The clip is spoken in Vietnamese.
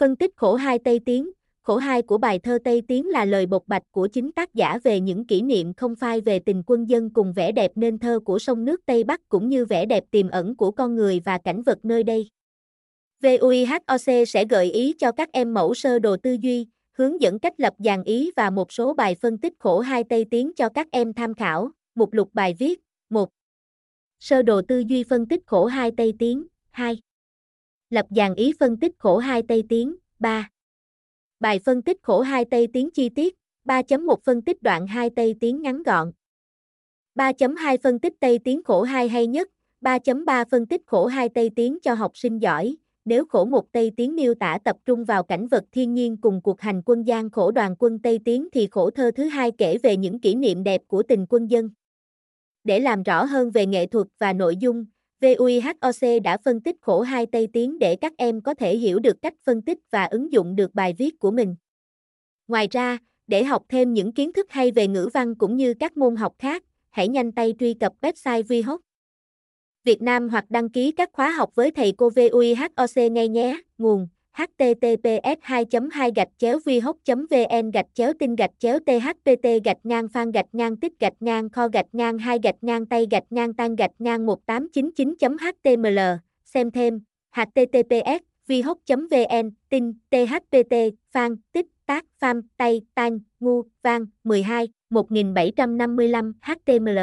Phân tích khổ hai Tây Tiến Khổ hai của bài thơ Tây Tiến là lời bộc bạch của chính tác giả về những kỷ niệm không phai về tình quân dân cùng vẻ đẹp nên thơ của sông nước Tây Bắc cũng như vẻ đẹp tiềm ẩn của con người và cảnh vật nơi đây. VUIHOC sẽ gợi ý cho các em mẫu sơ đồ tư duy, hướng dẫn cách lập dàn ý và một số bài phân tích khổ hai Tây Tiến cho các em tham khảo. Mục lục bài viết 1. Sơ đồ tư duy phân tích khổ hai Tây Tiến 2. Lập dàn ý phân tích khổ hai Tây Tiến 3. Bài phân tích khổ hai Tây Tiến chi tiết 3.1 phân tích đoạn hai Tây Tiến ngắn gọn 3.2 phân tích Tây Tiến khổ hai hay nhất 3.3 phân tích khổ hai Tây Tiến cho học sinh giỏi nếu khổ một Tây Tiến miêu tả tập trung vào cảnh vật thiên nhiên cùng cuộc hành quân gian khổ đoàn quân Tây Tiến thì khổ thơ thứ hai kể về những kỷ niệm đẹp của tình quân dân. Để làm rõ hơn về nghệ thuật và nội dung, VUIHOC đã phân tích khổ hai Tây Tiến để các em có thể hiểu được cách phân tích và ứng dụng được bài viết của mình. Ngoài ra, để học thêm những kiến thức hay về ngữ văn cũng như các môn học khác, hãy nhanh tay truy cập website VHOC. Việt Nam hoặc đăng ký các khóa học với thầy cô VUIHOC ngay nhé. Nguồn https 2 2 gạch chéo vihoc vn gạch chéo tin gạch chéo thpt gạch ngang phan gạch ngang tích gạch ngang kho gạch ngang hai gạch ngang tay gạch ngang tan gạch ngang 1899 html xem thêm https vihoc vn tin thpt phan tích tác pham tay tan ngu vang 12 1755 html